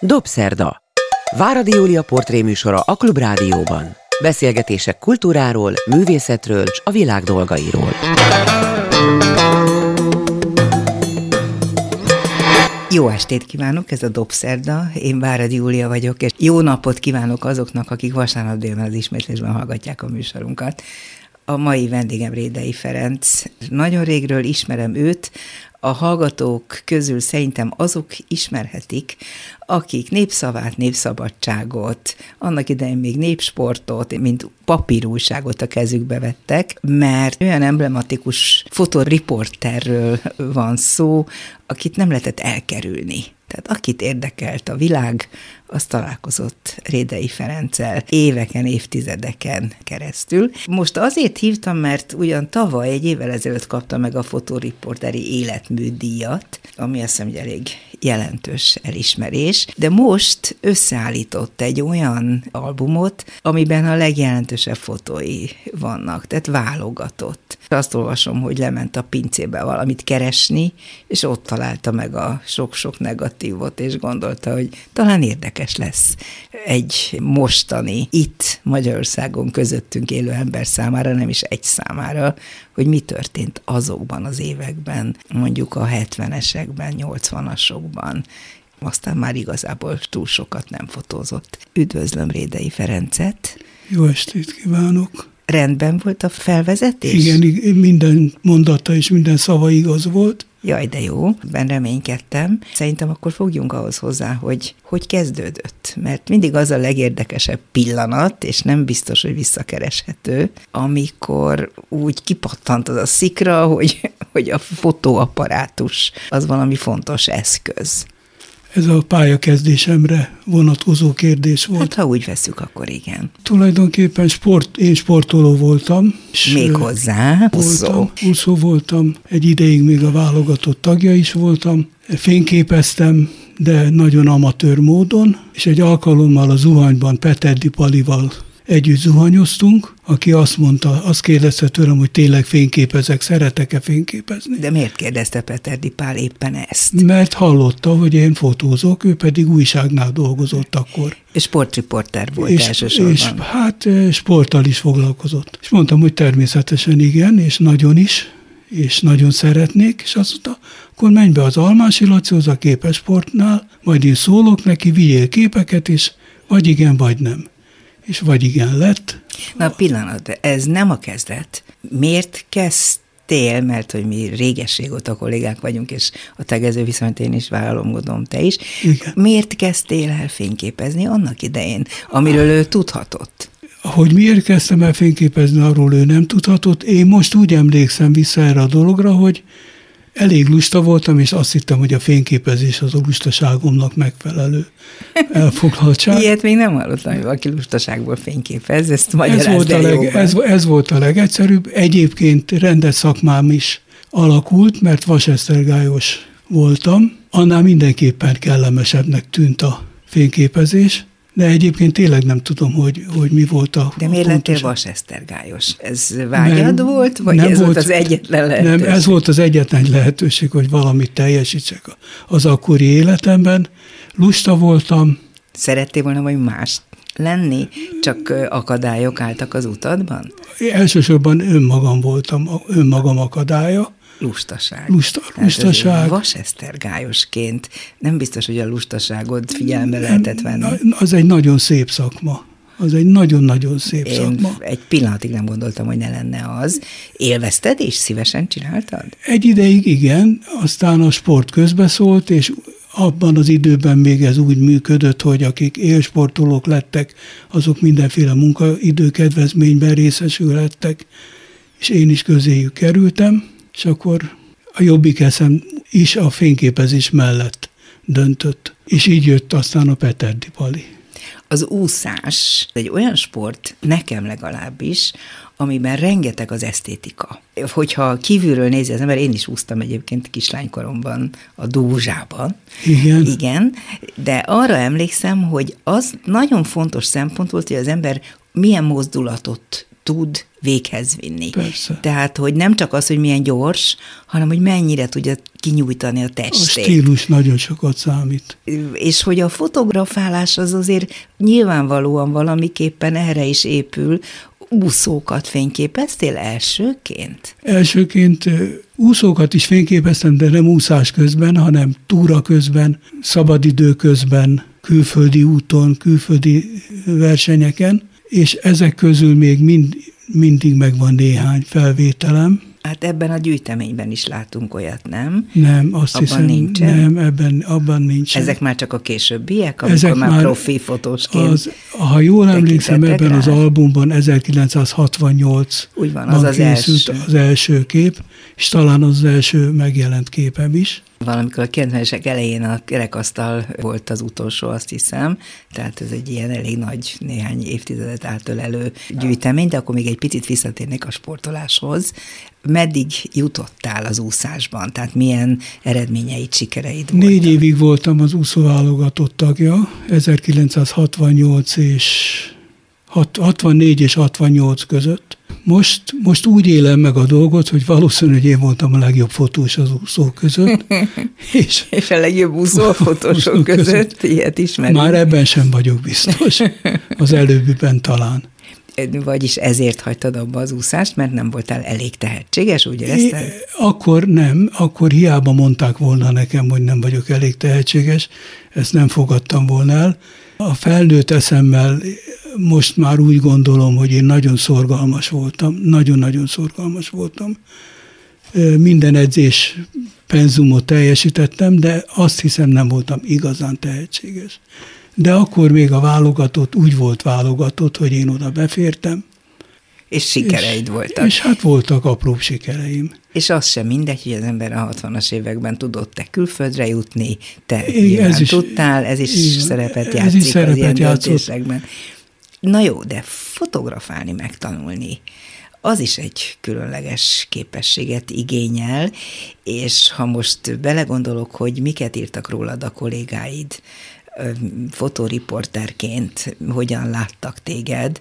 Dobszerda. Váradi Júlia portréműsora a Klubrádióban. Beszélgetések kultúráról, művészetről és a világ dolgairól. Jó estét kívánok, ez a Dobszerda, én Váradi Júlia vagyok, és jó napot kívánok azoknak, akik vasárnap délben az ismétlésben hallgatják a műsorunkat. A mai vendégem Rédei Ferenc. Nagyon régről ismerem őt, a hallgatók közül szerintem azok ismerhetik, akik népszavát, népszabadságot, annak idején még népsportot, mint papírújságot a kezükbe vettek, mert olyan emblematikus fotoriporterről van szó, akit nem lehetett elkerülni. Tehát akit érdekelt a világ, az találkozott Rédei Ferenccel éveken, évtizedeken keresztül. Most azért hívtam, mert ugyan tavaly, egy évvel ezelőtt kapta meg a fotoriporteri életműdíjat, ami azt hiszem, hogy elég jelentős elismerés, de most összeállított egy olyan albumot, amiben a legjelentősebb fotói vannak, tehát válogatott. Azt olvasom, hogy lement a pincébe valamit keresni, és ott találta meg a sok-sok negatívot, és gondolta, hogy talán érdekes lesz egy mostani, itt Magyarországon közöttünk élő ember számára, nem is egy számára, hogy mi történt azokban az években, mondjuk a 70-esekben, 80-asokban, aztán már igazából túl sokat nem fotózott. Üdvözlöm Rédei Ferencet! Jó estét kívánok! Rendben volt a felvezetés? Igen, minden mondata és minden szava igaz volt. Jaj, de jó, ben reménykedtem. Szerintem akkor fogjunk ahhoz hozzá, hogy hogy kezdődött. Mert mindig az a legérdekesebb pillanat, és nem biztos, hogy visszakereshető, amikor úgy kipattant az a szikra, hogy, hogy a fotóapparátus az valami fontos eszköz. Ez a pályakezdésemre vonatkozó kérdés volt. Hát, ha úgy veszük, akkor igen. Tulajdonképpen sport, én sportoló voltam. Még hozzá, voltam, úszó voltam, egy ideig még a válogatott tagja is voltam. Fényképeztem, de nagyon amatőr módon, és egy alkalommal a zuhanyban Peter Palival együtt zuhanyoztunk, aki azt mondta, azt kérdezte tőlem, hogy tényleg fényképezek, szeretek-e fényképezni. De miért kérdezte Peter Dipál éppen ezt? Mert hallotta, hogy én fotózok, ő pedig újságnál dolgozott akkor. És sportriporter volt és, elsősorban. És hát eh, sporttal is foglalkozott. És mondtam, hogy természetesen igen, és nagyon is, és nagyon szeretnék, és azt mondta, akkor menj be az Almási Lacihoz a képesportnál, majd én szólok neki, vigyél képeket is, vagy igen, vagy nem és vagy igen lett. Na pillanat, ez nem a kezdet. Miért kezdtél, mert hogy mi régesség óta kollégák vagyunk, és a tegező viszonyt én is vállalom, gondolom te is. Igen. Miért kezdtél el fényképezni annak idején, amiről ő tudhatott? Hogy miért kezdtem el fényképezni, arról ő nem tudhatott. Én most úgy emlékszem vissza erre a dologra, hogy elég lusta voltam, és azt hittem, hogy a fényképezés az a lustaságomnak megfelelő elfoglaltság. Ilyet még nem hallottam, hogy valaki lustaságból fényképez, ezt ez volt, a leg, ez, ez volt a legegyszerűbb. Egyébként rendes szakmám is alakult, mert vasesztergályos voltam. Annál mindenképpen kellemesebbnek tűnt a fényképezés. De egyébként tényleg nem tudom, hogy, hogy mi volt a De miért lettél vasesztergályos? Ez vágyad nem, volt, vagy nem ez volt az egyetlen lehetőség? Nem, ez volt az egyetlen lehetőség, hogy valamit teljesítsek az akkori életemben. Lusta voltam. Szerettél volna vagy más lenni, csak akadályok álltak az utadban? Elsősorban önmagam voltam, önmagam akadálya. Lustaság. Lusta, lustaság. Vasesztergályosként nem biztos, hogy a lustaságod figyelembe lehetett venni. Az egy nagyon szép szakma. Az egy nagyon-nagyon szép Én szakma. egy pillanatig nem gondoltam, hogy ne lenne az. Élvezted és szívesen csináltad? Egy ideig igen, aztán a sport közbeszólt, és abban az időben még ez úgy működött, hogy akik élsportolók lettek, azok mindenféle munkaidő kedvezményben részesülhettek, és én is közéjük kerültem és akkor a jobbik eszem is a fényképezés mellett döntött. És így jött aztán a Peter Dipali. Az úszás egy olyan sport, nekem legalábbis, amiben rengeteg az esztétika. Hogyha kívülről nézi az ember, én is úsztam egyébként kislánykoromban a Dózsában. Igen. Igen, de arra emlékszem, hogy az nagyon fontos szempont volt, hogy az ember milyen mozdulatot tud véghez vinni. Persze. Tehát, hogy nem csak az, hogy milyen gyors, hanem hogy mennyire tudja kinyújtani a testét. A stílus nagyon sokat számít. És hogy a fotografálás az azért nyilvánvalóan valamiképpen erre is épül, úszókat fényképeztél elsőként? Elsőként úszókat is fényképeztem, de nem úszás közben, hanem túra közben, szabadidő közben, külföldi úton, külföldi versenyeken, és ezek közül még mind, mindig megvan néhány felvételem, Hát ebben a gyűjteményben is látunk olyat, nem? Nem, azt abban hiszem, nincsen? nem, ebben, abban nincs. Ezek már csak a későbbiek, amikor Ezek már, már profi fotósként Az, ha jól emlékszem, ebben az rá? albumban 1968 Úgy van, az az készült első. az első kép, és talán az első megjelent képem is. Valamikor a 90-esek elején a kerekasztal volt az utolsó, azt hiszem, tehát ez egy ilyen elég nagy, néhány évtizedet átölelő gyűjtemény, de akkor még egy picit visszatérnék a sportoláshoz. Meddig jutottál az úszásban? Tehát milyen eredményeid, sikereid voltak? Négy évig voltam az úszóválogatott tagja, 1968 és 64 és 68 között. Most, most úgy élem meg a dolgot, hogy valószínűleg én voltam a legjobb fotós az úszók között, és És a legjobb úszófotósok Úszók között, között. ilyet ismerünk. már ebben sem vagyok biztos, az előbbiben talán. Vagyis ezért hagytad abba az úszást, mert nem voltál elég tehetséges, úgy érezted? É, akkor nem, akkor hiába mondták volna nekem, hogy nem vagyok elég tehetséges, ezt nem fogadtam volna el. A felnőtt eszemmel most már úgy gondolom, hogy én nagyon szorgalmas voltam, nagyon-nagyon szorgalmas voltam. Minden edzés penzumot teljesítettem, de azt hiszem nem voltam igazán tehetséges. De akkor még a válogatott úgy volt válogatott, hogy én oda befértem. És sikereid és, voltak. És hát voltak apróbb sikereim. És az sem mindegy, hogy az ember a 60-as években tudott te külföldre jutni, te ez is- tudtál, ez is igen, szerepet ez játszik is szerepet az ilyen játszott. döntésekben. Na jó, de fotografálni, megtanulni, az is egy különleges képességet igényel, és ha most belegondolok, hogy miket írtak rólad a kollégáid, fotóriporterként, hogyan láttak téged,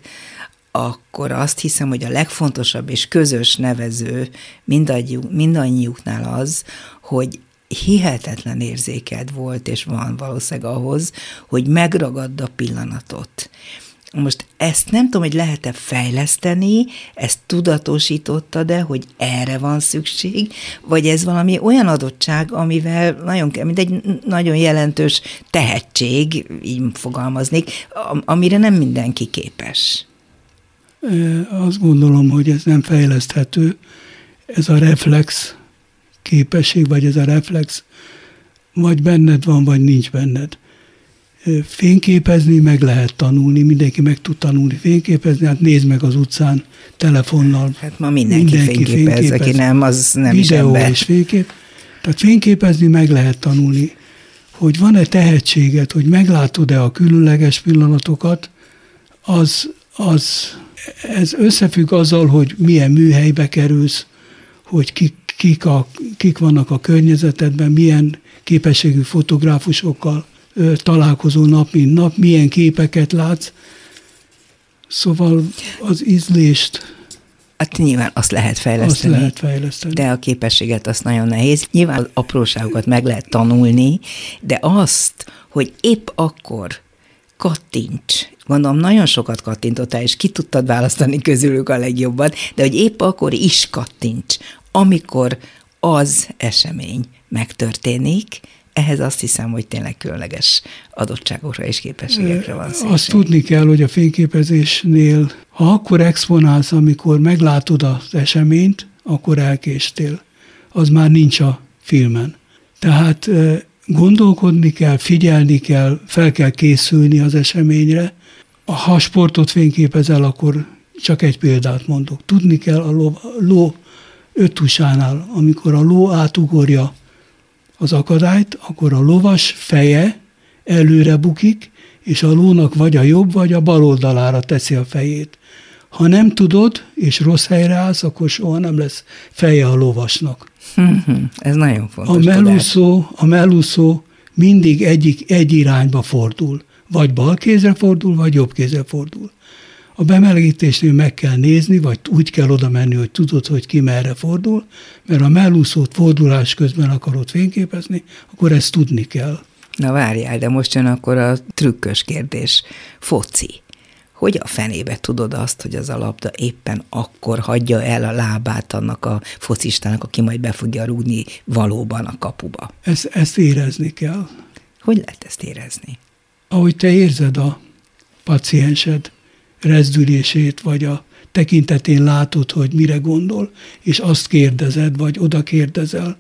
akkor azt hiszem, hogy a legfontosabb és közös nevező mindannyiuk, mindannyiuknál az, hogy hihetetlen érzéked volt, és van valószínűleg ahhoz, hogy megragadd a pillanatot. Most ezt nem tudom, hogy lehet-e fejleszteni, ezt tudatosítottad-e, hogy erre van szükség, vagy ez valami olyan adottság, amivel nagyon mint egy nagyon jelentős tehetség, így fogalmaznék, am- amire nem mindenki képes. Azt gondolom, hogy ez nem fejleszthető. Ez a reflex képesség, vagy ez a reflex, vagy benned van, vagy nincs benned. Fényképezni meg lehet tanulni, mindenki meg tud tanulni fényképezni, hát nézd meg az utcán telefonnal. Hát ma mindenki, mindenki fényképez, aki nem, az nem is Videó ember. és fénykép. Tehát fényképezni meg lehet tanulni, hogy van-e tehetséged, hogy meglátod-e a különleges pillanatokat, az, az, ez összefügg azzal, hogy milyen műhelybe kerülsz, hogy kik, kik, a, kik vannak a környezetedben, milyen képességű fotográfusokkal ö, találkozol nap, mint nap, milyen képeket látsz. Szóval az ízlést Hát nyilván azt lehet azt fejleszteni. lehet fejleszteni. De a képességet azt nagyon nehéz. Nyilván az apróságokat meg lehet tanulni, de azt, hogy épp akkor kattints. Gondolom, nagyon sokat kattintottál, és ki tudtad választani közülük a legjobbat, de hogy épp akkor is kattints, amikor az esemény megtörténik, ehhez azt hiszem, hogy tényleg különleges adottságokra és képességekre van szükség. Azt tudni kell, hogy a fényképezésnél, ha akkor exponálsz, amikor meglátod az eseményt, akkor elkéstél. Az már nincs a filmen. Tehát eh, gondolkodni kell, figyelni kell, fel kell készülni az eseményre. Ha sportot fényképezel, akkor csak egy példát mondok. Tudni kell a ló, ló öttusánál, amikor a ló átugorja az akadályt, akkor a lovas feje előre bukik, és a lónak vagy a jobb, vagy a bal oldalára teszi a fejét. Ha nem tudod, és rossz helyre állsz, akkor soha nem lesz feje a lovasnak. Ez nagyon A fontos tudás. melúszó, a melúszó mindig egyik, egy irányba fordul. Vagy bal kézre fordul, vagy jobb kézre fordul. A bemelegítésnél meg kell nézni, vagy úgy kell oda menni, hogy tudod, hogy ki merre fordul, mert ha mellúszót fordulás közben akarod fényképezni, akkor ezt tudni kell. Na várjál, de most jön akkor a trükkös kérdés. Foci. Hogy a fenébe tudod azt, hogy az a labda éppen akkor hagyja el a lábát annak a focistának, aki majd be fogja rúgni valóban a kapuba? Ezt, ezt érezni kell. Hogy lehet ezt érezni? Ahogy te érzed a paciensed rezdülését, vagy a tekintetén látod, hogy mire gondol, és azt kérdezed, vagy oda kérdezel,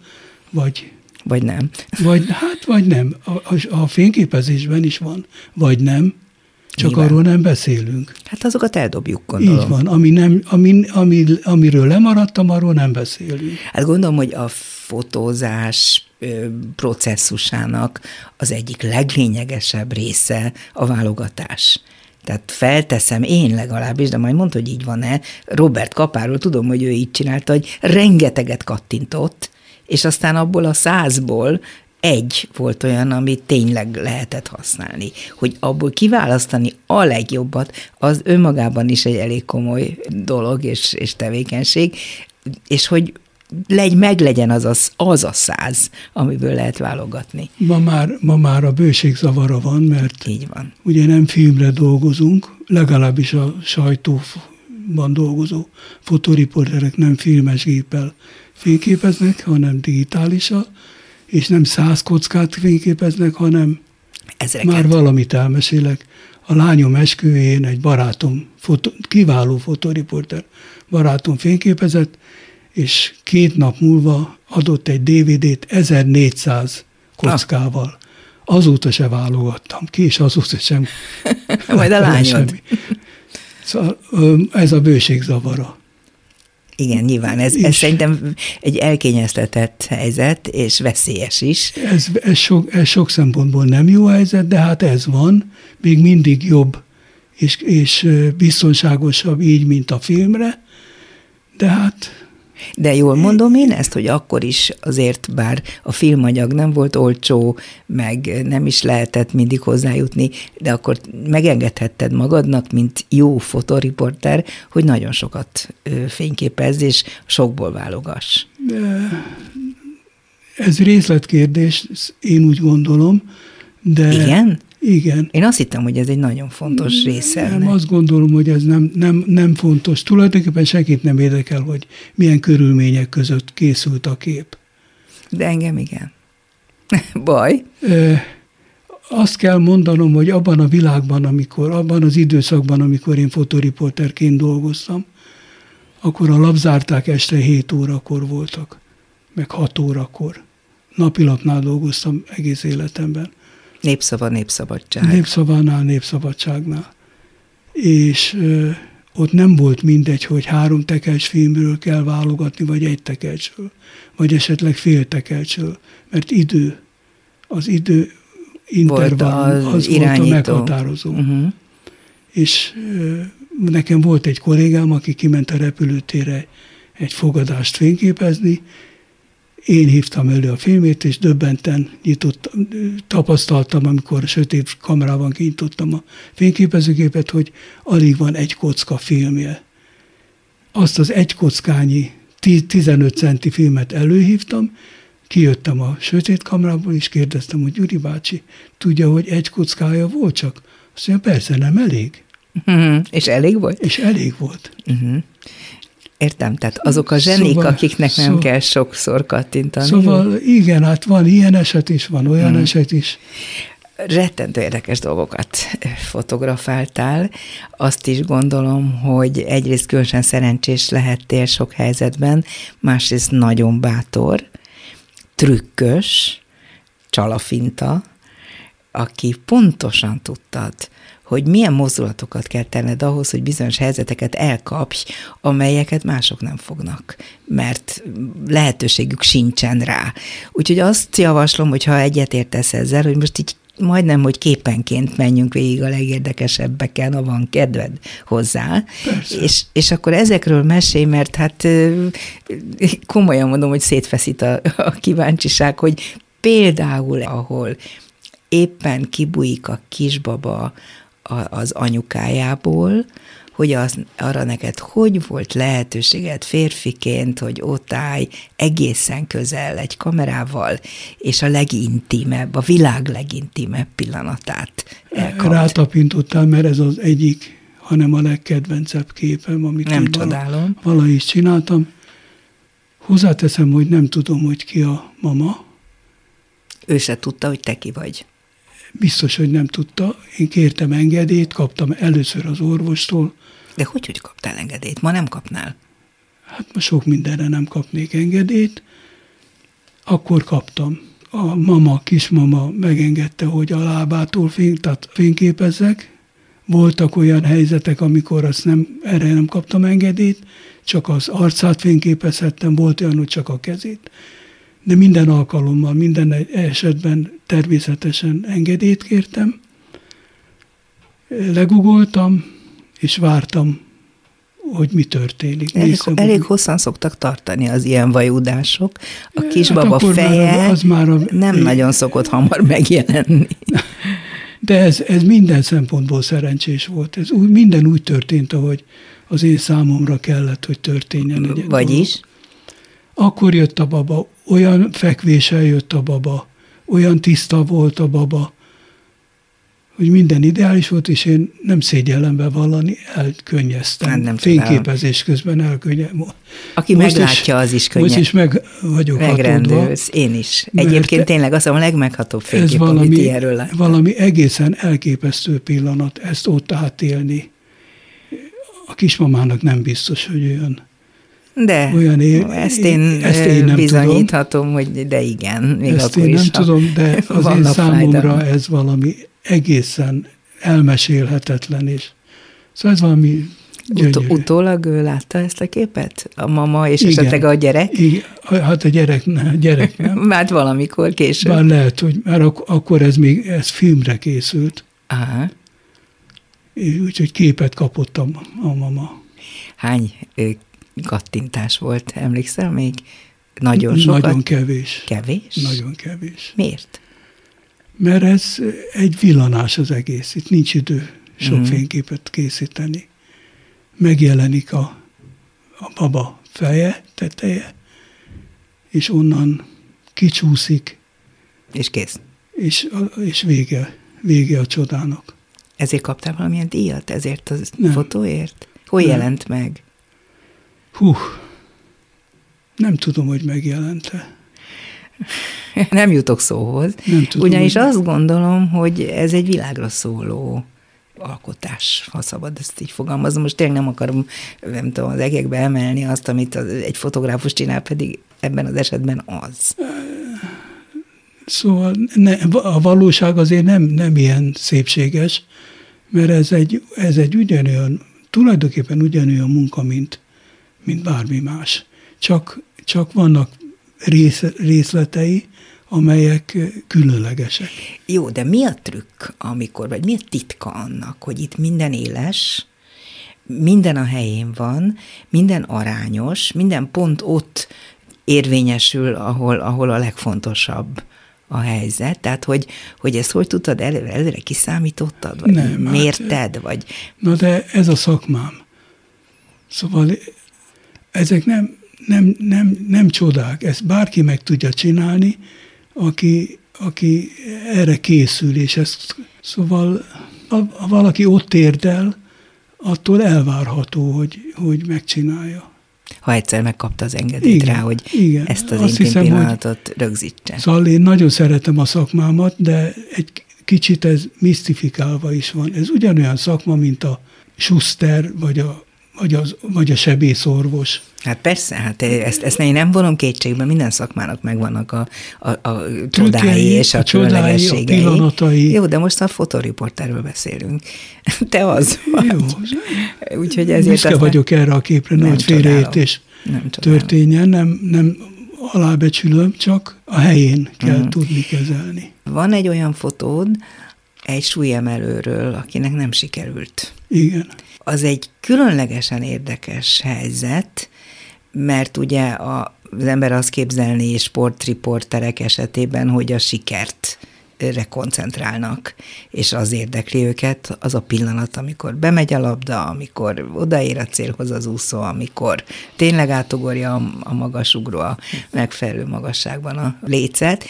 vagy vagy nem. Vagy hát, vagy nem. A, a, a fényképezésben is van, vagy nem. Csak Nyilván. arról nem beszélünk. Hát azokat eldobjuk, gondolom. Így van. Ami nem, ami, ami, amiről lemaradtam, arról nem beszélünk. Hát gondolom, hogy a fotózás processzusának az egyik leglényegesebb része a válogatás. Tehát felteszem én legalábbis, de majd mondta, hogy így van-e. Robert Kapáról tudom, hogy ő így csinálta, hogy rengeteget kattintott, és aztán abból a százból egy volt olyan, amit tényleg lehetett használni. Hogy abból kiválasztani a legjobbat, az önmagában is egy elég komoly dolog és, és tevékenység, és hogy legy, meglegyen az a, az a száz, amiből lehet válogatni. Ma már, ma már a bőség zavara van, mert Így van. ugye nem filmre dolgozunk, legalábbis a sajtóban dolgozó fotóriporterek nem filmes géppel fényképeznek, hanem digitálisan, és nem száz kockát fényképeznek, hanem Ezreket. már valamit elmesélek. A lányom esküvőjén egy barátom, fotó, kiváló fotóriporter barátom fényképezett, és két nap múlva adott egy DVD-t 1400 kockával. Azóta se válogattam ki, és azóta sem. Majd a lányod. Semmi. Szóval ez a bőség zavara. Igen, nyilván. Ez, ez szerintem egy elkényeztetett helyzet, és veszélyes is. Ez, ez, sok, ez sok szempontból nem jó helyzet, de hát ez van. Még mindig jobb és, és biztonságosabb így, mint a filmre. De hát de jól mondom én ezt, hogy akkor is azért, bár a filmanyag nem volt olcsó, meg nem is lehetett mindig hozzájutni, de akkor megengedhetted magadnak, mint jó fotoriporter, hogy nagyon sokat fényképezz, és sokból válogass. De ez részletkérdés, én úgy gondolom, de... Igen? Igen. Én azt hittem, hogy ez egy nagyon fontos része. Nem, azt gondolom, hogy ez nem, nem, nem fontos. Tulajdonképpen senkit nem érdekel, hogy milyen körülmények között készült a kép. De engem igen. Baj. E, azt kell mondanom, hogy abban a világban, amikor, abban az időszakban, amikor én fotoriporterként dolgoztam, akkor a lapzárták este 7 órakor voltak, meg 6 órakor. Napilapnál dolgoztam egész életemben. Népszava, népszabadság. Népszavánál, népszabadságnál. És ö, ott nem volt mindegy, hogy három tekercs filmről kell válogatni, vagy egy tekercsről, vagy esetleg fél tekercsről, mert idő, az idő intervallum, az, az volt a meghatározó. Uh-huh. És ö, nekem volt egy kollégám, aki kiment a repülőtérre egy fogadást fényképezni, én hívtam elő a filmét, és döbbenten nyitott, tapasztaltam, amikor a sötét kamerában kinyitottam a fényképezőgépet, hogy alig van egy kocka filmje. Azt az egy kockányi 15 centi filmet előhívtam, kijöttem a sötét kamerából, és kérdeztem, hogy Gyuri bácsi, tudja, hogy egy kockája volt csak? Azt mondja, persze, nem elég. Uh-huh. És elég volt? És elég volt. Uh-huh. Értem, tehát azok a zsenik, szóval, akiknek nem szóval, kell sokszor kattintani. Szóval igen, hát van ilyen eset is, van olyan hmm. eset is. Rettentő érdekes dolgokat fotografáltál. Azt is gondolom, hogy egyrészt különösen szerencsés lehettél sok helyzetben, másrészt nagyon bátor, trükkös, csalafinta, aki pontosan tudtad, hogy milyen mozdulatokat kell tenned ahhoz, hogy bizonyos helyzeteket elkapj, amelyeket mások nem fognak, mert lehetőségük sincsen rá. Úgyhogy azt javaslom, hogy ha egyetértesz ezzel, hogy most így majdnem, hogy képenként menjünk végig a legérdekesebbeken, ha van kedved hozzá. És, és akkor ezekről mesélj, mert hát komolyan mondom, hogy szétfeszít a, a kíváncsiság, hogy például, ahol éppen kibújik a kisbaba az anyukájából, hogy az, arra neked hogy volt lehetőséged férfiként, hogy ott állj egészen közel egy kamerával, és a legintimebb, a világ legintimebb pillanatát elkapd. Rátapintottál, mert ez az egyik, hanem a legkedvencebb képem, amit Nem én csodálom. Valahogy is csináltam. Hozzáteszem, hogy nem tudom, hogy ki a mama. Ő se tudta, hogy te ki vagy. Biztos, hogy nem tudta. Én kértem engedélyt, kaptam először az orvostól. De hogy, hogy kaptál engedélyt? Ma nem kapnál. Hát ma sok mindenre nem kapnék engedélyt. Akkor kaptam. A mama, kismama megengedte, hogy a lábától fény, tehát fényképezzek. Voltak olyan helyzetek, amikor azt nem, erre nem kaptam engedélyt, csak az arcát fényképezhettem, volt olyan, hogy csak a kezét. De minden alkalommal, minden esetben természetesen engedélyt kértem. Legugoltam, és vártam, hogy mi történik. Elég, Néztem, elég hogy- hosszan szoktak tartani az ilyen vajudások. A Hát kisbaba már feje az már a- nem nagyon szokott hamar megjelenni. De ez, ez minden szempontból szerencsés volt. Ez úgy, minden úgy történt, ahogy az én számomra kellett, hogy történjen. egy dolog. Akkor jött a baba, olyan fekvéssel jött a baba, olyan tiszta volt a baba, hogy minden ideális volt, és én nem szégyellem bevallani, elkönnyeztem. Hát nem. Fényképezés közben elkönnyeztem. Aki meglátja, az is könnyen. Most is meg vagyok hatódva. Megrendülsz. Én is. Egyébként tényleg mondom, a legmeghatóbb Ez fénykép, amit valami, ilyenről láttam. valami egészen elképesztő pillanat, ezt ott átélni. A kismamának nem biztos, hogy olyan. De olyan ér- ezt én, ezt én nem bizonyíthatom, hogy de igen, még Ezt akkor én is. nem ha tudom, de az én számomra fájdalmak. ez valami egészen elmesélhetetlen, és szóval ez valami. Ut- utólag ő látta ezt a képet? A mama és Igen. esetleg a gyerek? Igen, hát a gyerek, ne, a gyerek nem. Hát valamikor később. Bár lehet, hogy már ak- akkor ez még ez filmre készült, Aha. úgyhogy képet kapott a, a mama. Hány kattintás volt, emlékszel még? Nagyon sokat? Nagyon kevés. Kevés? Nagyon kevés. Miért? Mert ez egy villanás az egész. Itt nincs idő sok Mhm. fényképet készíteni. Megjelenik a, a baba feje, teteje, és onnan kicsúszik, És kész. és, és vége, vége a csodának. Ezért kaptál valamilyen díjat? Ezért a fotóért? Hol Nem. jelent meg? Hú, nem tudom, hogy megjelente. Nem jutok szóhoz. Nem tudom, Ugyanis hogy- azt gondolom, hogy ez egy világra szóló alkotás, ha szabad ezt így fogalmazom. Most tényleg nem akarom, nem tudom, az egekbe emelni azt, amit az, egy fotográfus csinál, pedig ebben az esetben az. Szóval ne, a valóság azért nem, nem ilyen szépséges, mert ez egy, ez egy ugyanolyan, tulajdonképpen ugyanolyan munka, mint, mint bármi más. Csak, csak vannak rész, részletei, amelyek különlegesek. Jó, de mi a trükk, amikor, vagy mi a titka annak, hogy itt minden éles, minden a helyén van, minden arányos, minden pont ott érvényesül, ahol, ahol a legfontosabb a helyzet. Tehát, hogy, hogy ezt hogy tudtad előre, előre kiszámítottad, vagy Nem, hát- mérted, vagy Na de ez a szakmám. Szóval ezek nem, nem, nem, nem csodák, ezt bárki meg tudja csinálni, aki, aki erre készül, és ezt szóval ha, ha valaki ott érdel, attól elvárható, hogy, hogy megcsinálja. ha egyszer megkapta az engedélyt Igen, rá, hogy igen. ezt az Azt intim hiszem, hogy- pillanatot rögzítse. Szóval én nagyon szeretem a szakmámat, de egy kicsit ez misztifikálva is van. Ez ugyanolyan szakma, mint a suster, vagy a, vagy, az, vagy a sebészorvos. Hát persze, hát ezt, ezt én nem vonom kétségbe, minden szakmának megvannak a, a, a csodái és a, a csodái, a pillanatai. Jó, de most a fotoriporterről beszélünk. Te az vagy. Jó, Úgyhogy ezért büszke vagyok erre a képre, Nem nehogy félreértés Nem csodálom. történjen, nem, nem alábecsülöm, csak a helyén kell Mhm. tudni kezelni. Van egy olyan fotód egy súlyemelőről, akinek nem sikerült. Igen. Az egy különlegesen érdekes helyzet, mert ugye a, az ember azt képzelné sportriporterek esetében, hogy a sikert koncentrálnak, és az érdekli őket, az a pillanat, amikor bemegy a labda, amikor odaér a célhoz az úszó, amikor tényleg átugorja a, magasugró a megfelelő magasságban a lécet.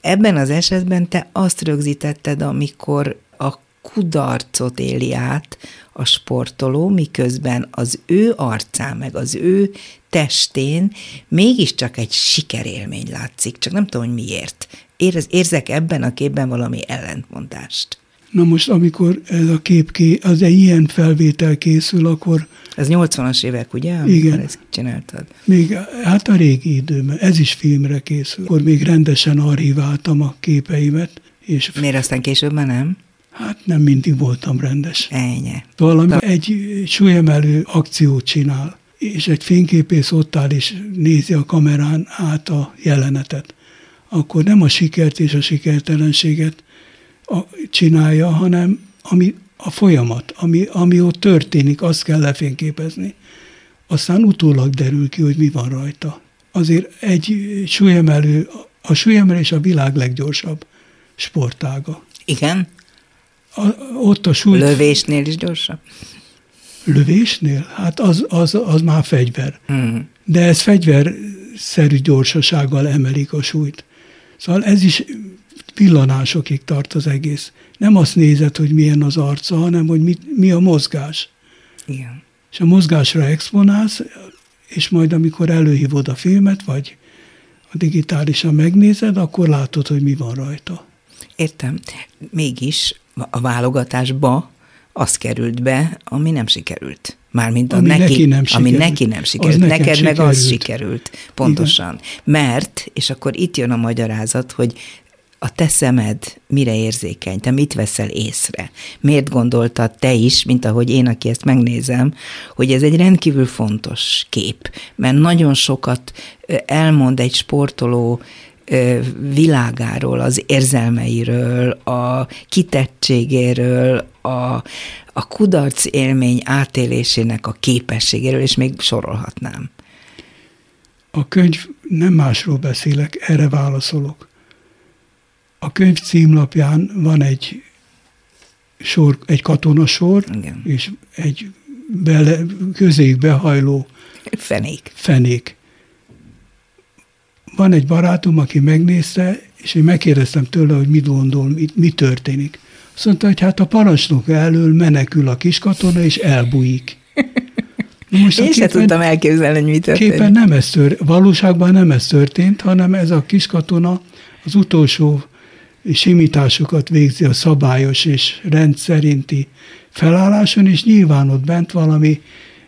Ebben az esetben te azt rögzítetted, amikor kudarcot éli át a sportoló, miközben az ő arcán, meg az ő testén mégiscsak egy sikerélmény látszik, csak nem tudom, hogy miért. Érez, érzek ebben a képben valami ellentmondást. Na most, amikor ez a kép, ké, az egy ilyen felvétel készül, akkor... Ez 80-as évek, ugye? Igen. ezt csináltad. Még, hát a régi időben, ez is filmre készül. Akkor még rendesen archiváltam a képeimet. És Miért aztán később már nem? Hát nem mindig voltam rendes. Ennyi. Valami egy súlyemelő akciót csinál, és egy fényképész ott áll és nézi a kamerán át a jelenetet. Akkor nem a sikert és a sikertelenséget csinálja, hanem ami a folyamat, ami, ami ott történik, azt kell lefényképezni. Aztán utólag derül ki, hogy mi van rajta. Azért egy súlyemelő, a súlyemelés a világ leggyorsabb sportága. Igen? A, ott a súly... Lövésnél is gyorsabb? Lövésnél? Hát az, az, az már fegyver. Mm. De ez fegyverszerű gyorsasággal emelik a súlyt. Szóval ez is pillanásokig tart az egész. Nem azt nézed, hogy milyen az arca, hanem hogy mi, mi a mozgás. Igen. És a mozgásra exponálsz, és majd amikor előhívod a filmet, vagy a digitálisan megnézed, akkor látod, hogy mi van rajta. Értem. Mégis a válogatásba az került be, ami nem sikerült. Mármint ami neki, neki nem sikerült. Ami neki nem sikerült. Az Neked sikerült. meg az sikerült. Pontosan. Igen. Mert, és akkor itt jön a magyarázat, hogy a te szemed mire érzékeny, te mit veszel észre? Miért gondoltad te is, mint ahogy én, aki ezt megnézem, hogy ez egy rendkívül fontos kép, mert nagyon sokat elmond egy sportoló világáról, az érzelmeiről, a kitettségéről, a, a kudarc élmény átélésének a képességéről, és még sorolhatnám. A könyv nem másról beszélek, erre válaszolok. A könyv címlapján van egy sor, egy katonasor, Igen. és egy bele, közéig behajló fenék. fenék. Van egy barátom, aki megnézte, és én megkérdeztem tőle, hogy mit gondol, mi, mi történik. Azt mondta, hogy hát a parancsnok elől menekül a kiskatona, és elbújik. Most Én sem tudtam elképzelni, hogy mi történt. Képen nem ez tört, valóságban nem ez történt, hanem ez a kiskatona az utolsó simításokat végzi a szabályos és rendszerinti felálláson, és nyilván ott bent valami,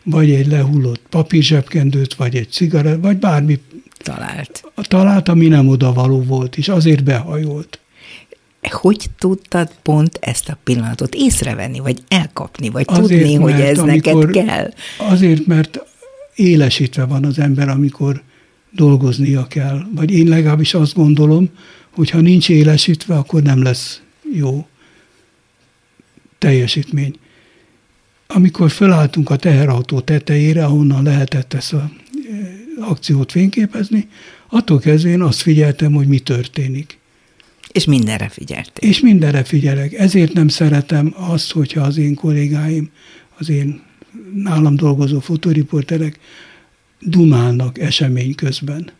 vagy egy lehullott papírzsebkendőt, vagy egy cigaret, vagy bármi talált. Talált, ami nem odavaló volt, és azért behajolt. Hogy tudtad pont ezt a pillanatot észrevenni, vagy elkapni, vagy azért, tudni, hogy ez neked kell? Azért, mert élesítve van az ember, amikor dolgoznia kell. Vagy én legalábbis azt gondolom, hogy ha nincs élesítve, akkor nem lesz jó teljesítmény. Amikor fölálltunk a teherautó tetejére, ahonnan lehetett ezt a akciót fényképezni, attól kezdve én azt figyeltem, hogy mi történik. És mindenre figyeltél. És mindenre figyelek. Ezért nem szeretem azt, hogyha az én kollégáim, az én nálam dolgozó fotóriporterek dumálnak esemény közben.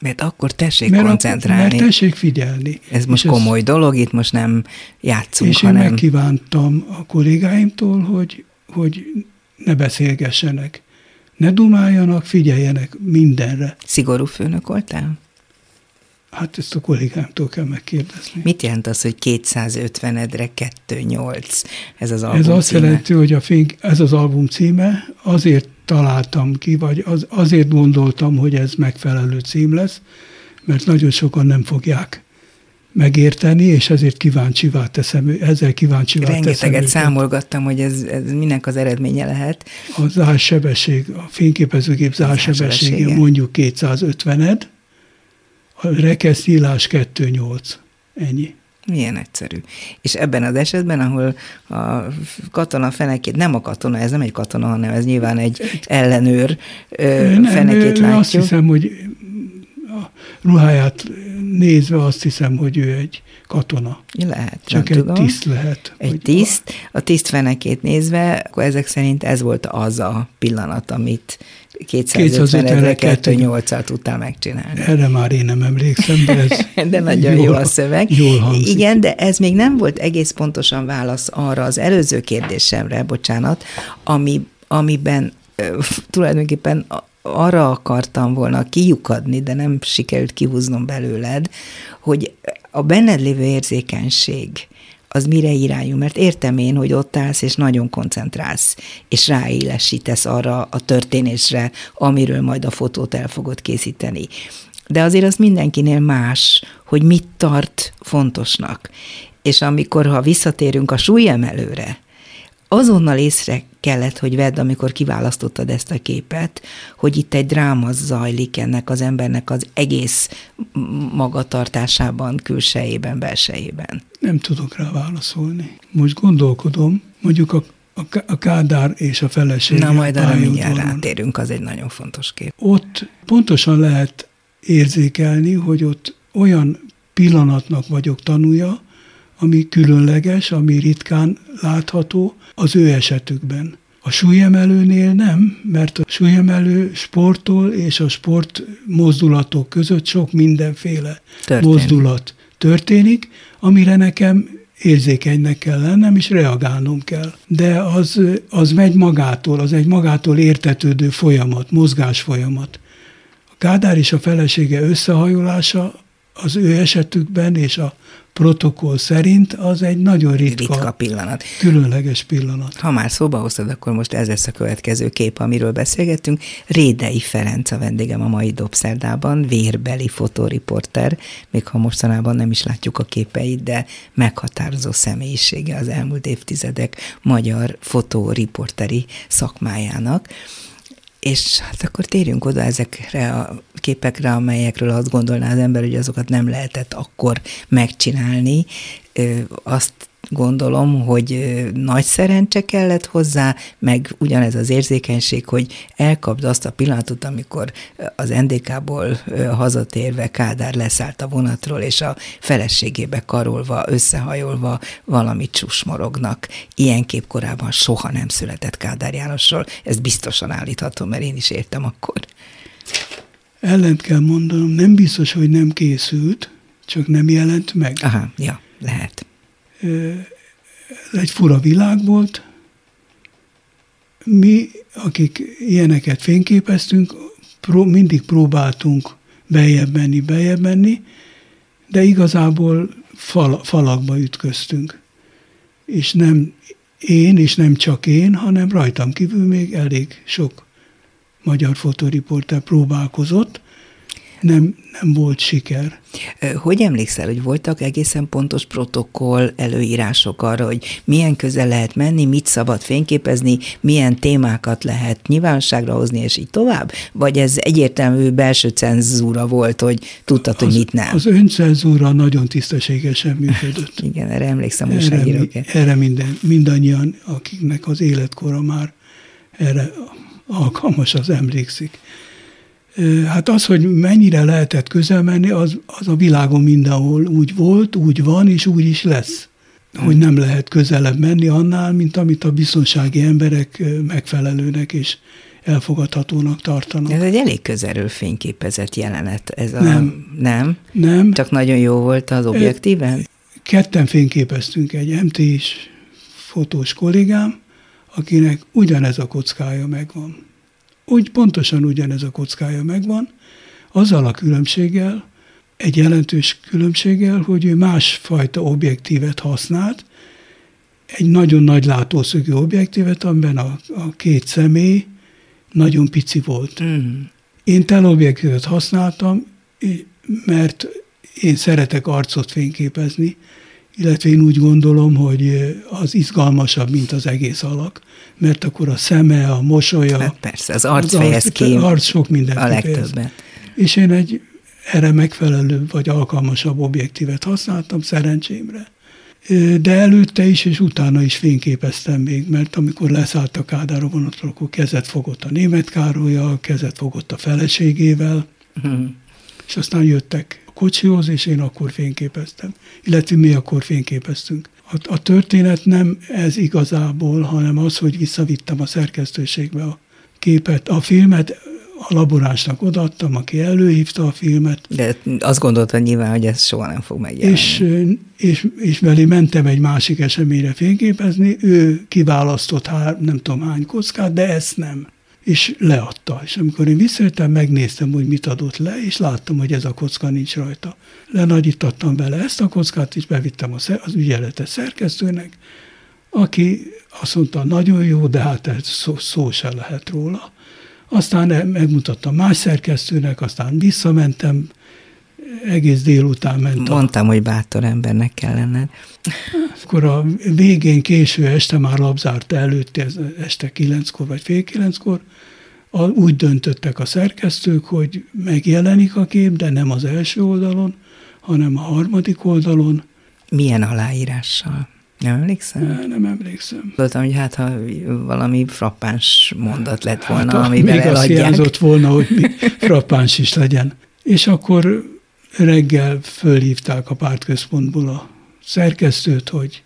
Mert akkor tessék mert koncentrálni. Akkor, mert tessék figyelni. Ez most és komoly ez, dolog, itt most nem játszunk, és hanem... Én megkívántam a kollégáimtól, hogy, hogy ne beszélgessenek ne dumáljanak, figyeljenek mindenre. Szigorú főnök voltál? Hát ezt a kollégámtól kell megkérdezni. Mit jelent az, hogy 250-edre 2.8? Ez az album Ez azt címe? jelenti, hogy a fény, ez az album címe, azért találtam ki, vagy az, azért gondoltam, hogy ez megfelelő cím lesz, mert nagyon sokan nem fogják megérteni, és ezért kíváncsivá teszem, ezzel kíváncsivá Rengeteget teszem őket. számolgattam, hogy ez, ez minek az eredménye lehet. A zársebesség, a fényképezőgép zársebessége mondjuk 250-ed, a rekesznyílás 2.8. Ennyi. Milyen egyszerű. És ebben az esetben, ahol a katona fenekét, nem a katona, ez nem egy katona, hanem ez nyilván egy ellenőr nem, fenekét látjuk. Azt hiszem, hogy ruháját nézve azt hiszem, hogy ő egy katona. Lehet, Csak egy tudom. tiszt lehet. Egy tiszt, a tisztfenekét nézve, akkor ezek szerint ez volt az a pillanat, amit 250 2 8 al tudtál megcsinálni. Erre már én nem emlékszem, de ez De nagyon jó a szöveg. Jól hangzik. Igen, de ez még nem volt egész pontosan válasz arra az előző kérdésemre, bocsánat, ami, amiben tulajdonképpen arra akartam volna kiukadni, de nem sikerült kihúznom belőled, hogy a benned lévő érzékenység az mire irányul, mert értem én, hogy ott állsz, és nagyon koncentrálsz, és ráélesítesz arra a történésre, amiről majd a fotót el fogod készíteni. De azért az mindenkinél más, hogy mit tart fontosnak. És amikor, ha visszatérünk a súlyemelőre, azonnal észre kellett, hogy vedd, amikor kiválasztottad ezt a képet, hogy itt egy dráma zajlik ennek az embernek az egész magatartásában, külsejében, belsejében. nem tudok rá válaszolni. Most gondolkodom, mondjuk a, a, a Kádár és a felesége. Na, majd arra mindjárt rátérünk, az egy nagyon fontos kép. Ott pontosan lehet érzékelni, hogy ott olyan pillanatnak vagyok tanúja, ami különleges, ami ritkán látható az ő esetükben. A súlyemelőnél nem, mert a súlyemelő sportol és a sport mozdulatok között sok mindenféle Történik. mozdulat történik, amire nekem érzékenynek kell lennem, és reagálnom kell. De az, az megy magától, az egy magától értetődő folyamat, mozgás folyamat. A Kádár és a felesége összehajolása az ő esetükben és a protokoll szerint az egy nagyon ritka, Ritka pillanat. különleges pillanat. Ha már szóba hoztad, akkor most ez lesz a következő kép, amiről beszélgettünk. Rédei Ferenc a vendégem a mai Dobszerdában, vérbeli fotóriporter, még ha mostanában nem is látjuk a képeit, de meghatározó személyisége az elmúlt évtizedek magyar fotóriporteri szakmájának. És hát akkor térjünk oda ezekre a képekre, amelyekről azt gondolná az ember, hogy azokat nem lehetett akkor megcsinálni. Azt gondolom, hogy nagy szerencse kellett hozzá, meg ugyanez az érzékenység, hogy elkapd azt a pillanatot, amikor az NDK-ból hazatérve Kádár leszállt a vonatról, és a feleségébe karolva, összehajolva valamit csúsmorognak. Ilyen kép korábban soha nem született Kádár Jánosról. Ezt biztosan állíthatom, mert én is értem akkor. Ellent kell mondanom, nem biztos, hogy nem készült, csak nem jelent meg. Aha, ja, lehet. Ez egy fura világ volt. Mi, akik ilyeneket fényképeztünk, pró- mindig próbáltunk beljebb menni, beljebb menni, de igazából fal, falakba ütköztünk. És nem én, és nem csak én, hanem rajtam kívül még elég sok magyar fotóriporter próbálkozott, nem, nem volt siker. Hogy emlékszel, hogy voltak egészen pontos protokoll, előírások arra, hogy milyen közel lehet menni, mit szabad fényképezni, milyen témákat lehet nyilvánosságra hozni, és így tovább? Vagy ez egyértelmű belső cenzúra volt, hogy tudtad, hogy az, mit nem? Az öncenzúra nagyon tisztességesen működött. Igen, erre emlékszem erre, mi- erre minden, mindannyian, akiknek az életkora már erre alkalmas, az emlékszik. Hát az, hogy mennyire lehetett közel menni, az, az a világon mindenhol úgy volt, úgy van, és úgy is lesz. Hogy nem lehet közelebb menni annál, mint amit a biztonsági emberek megfelelőnek és elfogadhatónak tartanak. Ez egy elég közelről fényképezett jelenet. Ez a, Nem. Nem? Nem, Csak nagyon jó volt az objektíven? ketten fényképeztünk egy MT-s fotós kollégám, akinek ugyanez a kockája megvan. Úgy pontosan ugyanez a kockája megvan, azzal a különbséggel, egy jelentős különbséggel, hogy ő másfajta objektívet használt, egy nagyon nagy látószögű objektívet, amiben a, a két személy nagyon pici volt. Mm. Én teleobjektívet használtam, mert én szeretek arcot fényképezni, illetve én úgy gondolom, hogy az izgalmasabb, mint az egész alak, mert akkor a szeme, a mosolya, Hát persze, az arc fejez ki az arc sok mindent a legtöbbet. És én egy erre megfelelő vagy alkalmasabb objektívet használtam, szerencsémre. De előtte is és utána is fényképeztem még, mert amikor leszállt a Kádár a vonatról, akkor kezet fogott a német Károlyjal, kezet fogott a feleségével, Mhm. és aztán jöttek kocsihoz, és én akkor fényképeztem, illetve mi akkor fényképeztünk. A, a történet nem ez igazából, hanem az, hogy visszavittem a szerkesztőségbe a képet, a filmet, a laborásnak odaadtam, aki előhívta a filmet. De azt gondolta nyilván, hogy ez soha nem fog megjelenni. És, és, és velé mentem egy másik eseményre fényképezni, ő kiválasztott hár, nem tudom hány kockát, de ezt nem. És leadta. És amikor én visszajöttem, megnéztem, hogy mit adott le, és láttam, hogy ez a kocka nincs rajta. Lenagyítattam bele ezt a kockát, és bevittem az ügyeletes szerkesztőnek, aki azt mondta, nagyon jó, de hát ez szó, szó se lehet róla. Aztán megmutattam más szerkesztőnek, aztán visszamentem, egész délután ment. Mondtam, a... hogy bátor embernek kell lenned. Akkor a végén, késő este már labzárta előtt, este kilenckor vagy fél kilenckor, úgy döntöttek a szerkesztők, hogy megjelenik a kép, de nem az első oldalon, hanem a harmadik oldalon. Milyen aláírással? Nem emlékszem? Ne, nem emlékszem. Gondoltam, hogy hát ha valami frappáns mondat lett volna, hát, amiben még eladják. Még volna, hogy frappáns is legyen. És akkor reggel fölhívták a pártközpontból a szerkesztőt, hogy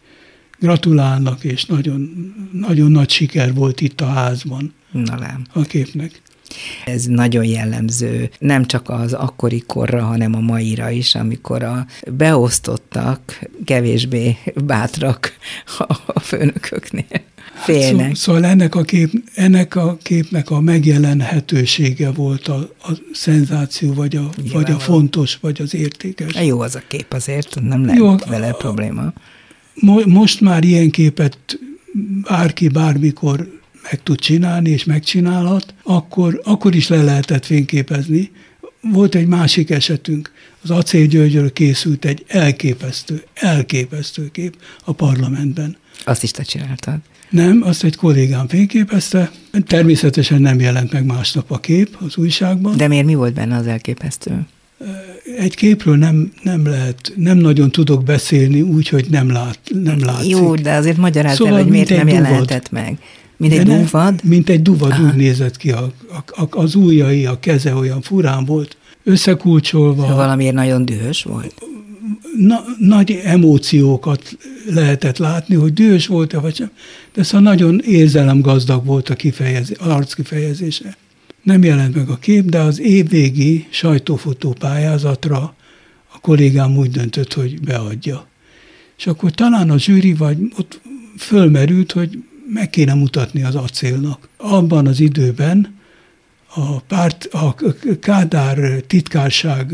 gratulálnak, és nagyon, nagyon nagy siker volt itt a házban Na lám. a képnek. Ez nagyon jellemző, nem csak az akkori korra, hanem a maira is, amikor a beosztottak kevésbé bátrak a főnököknél. Félnek. Hát, szóval ennek a, kép, ennek a képnek a megjelenhetősége volt a, a szenzáció, vagy a, vagy a fontos, vagy az értékes. Jó az a kép azért, nem lehet Jó, vele a, probléma. Mo, most már ilyen képet bárki bármikor meg tud csinálni, és megcsinálhat, akkor, akkor is le lehetett fényképezni. Volt egy másik esetünk, az Acél Györgyről készült egy elképesztő, elképesztő kép a parlamentben. Azt is te csináltad? Nem, azt egy kollégám fényképezte. Természetesen nem jelent meg másnap a kép az újságban. De miért mi volt benne az elképesztő? Egy képről nem, nem lehet, nem nagyon tudok beszélni úgy, hogy nem, lát, nem látszik. Jó, de azért magyarázd szóval el, hogy miért nem duvad. jelentett meg. Mint egy duvad? Mint egy duvad, Aha. úgy nézett ki. A, a, az ujjai, a keze olyan furán volt, összekulcsolva. Szóval valamiért nagyon dühös volt? Na, nagy emóciókat lehetett látni, hogy dühös volt-e vagy sem, de szóval nagyon érzelemgazdag volt a kifejezés, arc kifejezése. Nem jelent meg a kép, de az évvégi sajtófotó pályázatra a kollégám úgy döntött, hogy beadja. És akkor talán a zsűri vagy ott fölmerült, hogy meg kéne mutatni az acélnak. Abban az időben a, párt, a Kádár titkárság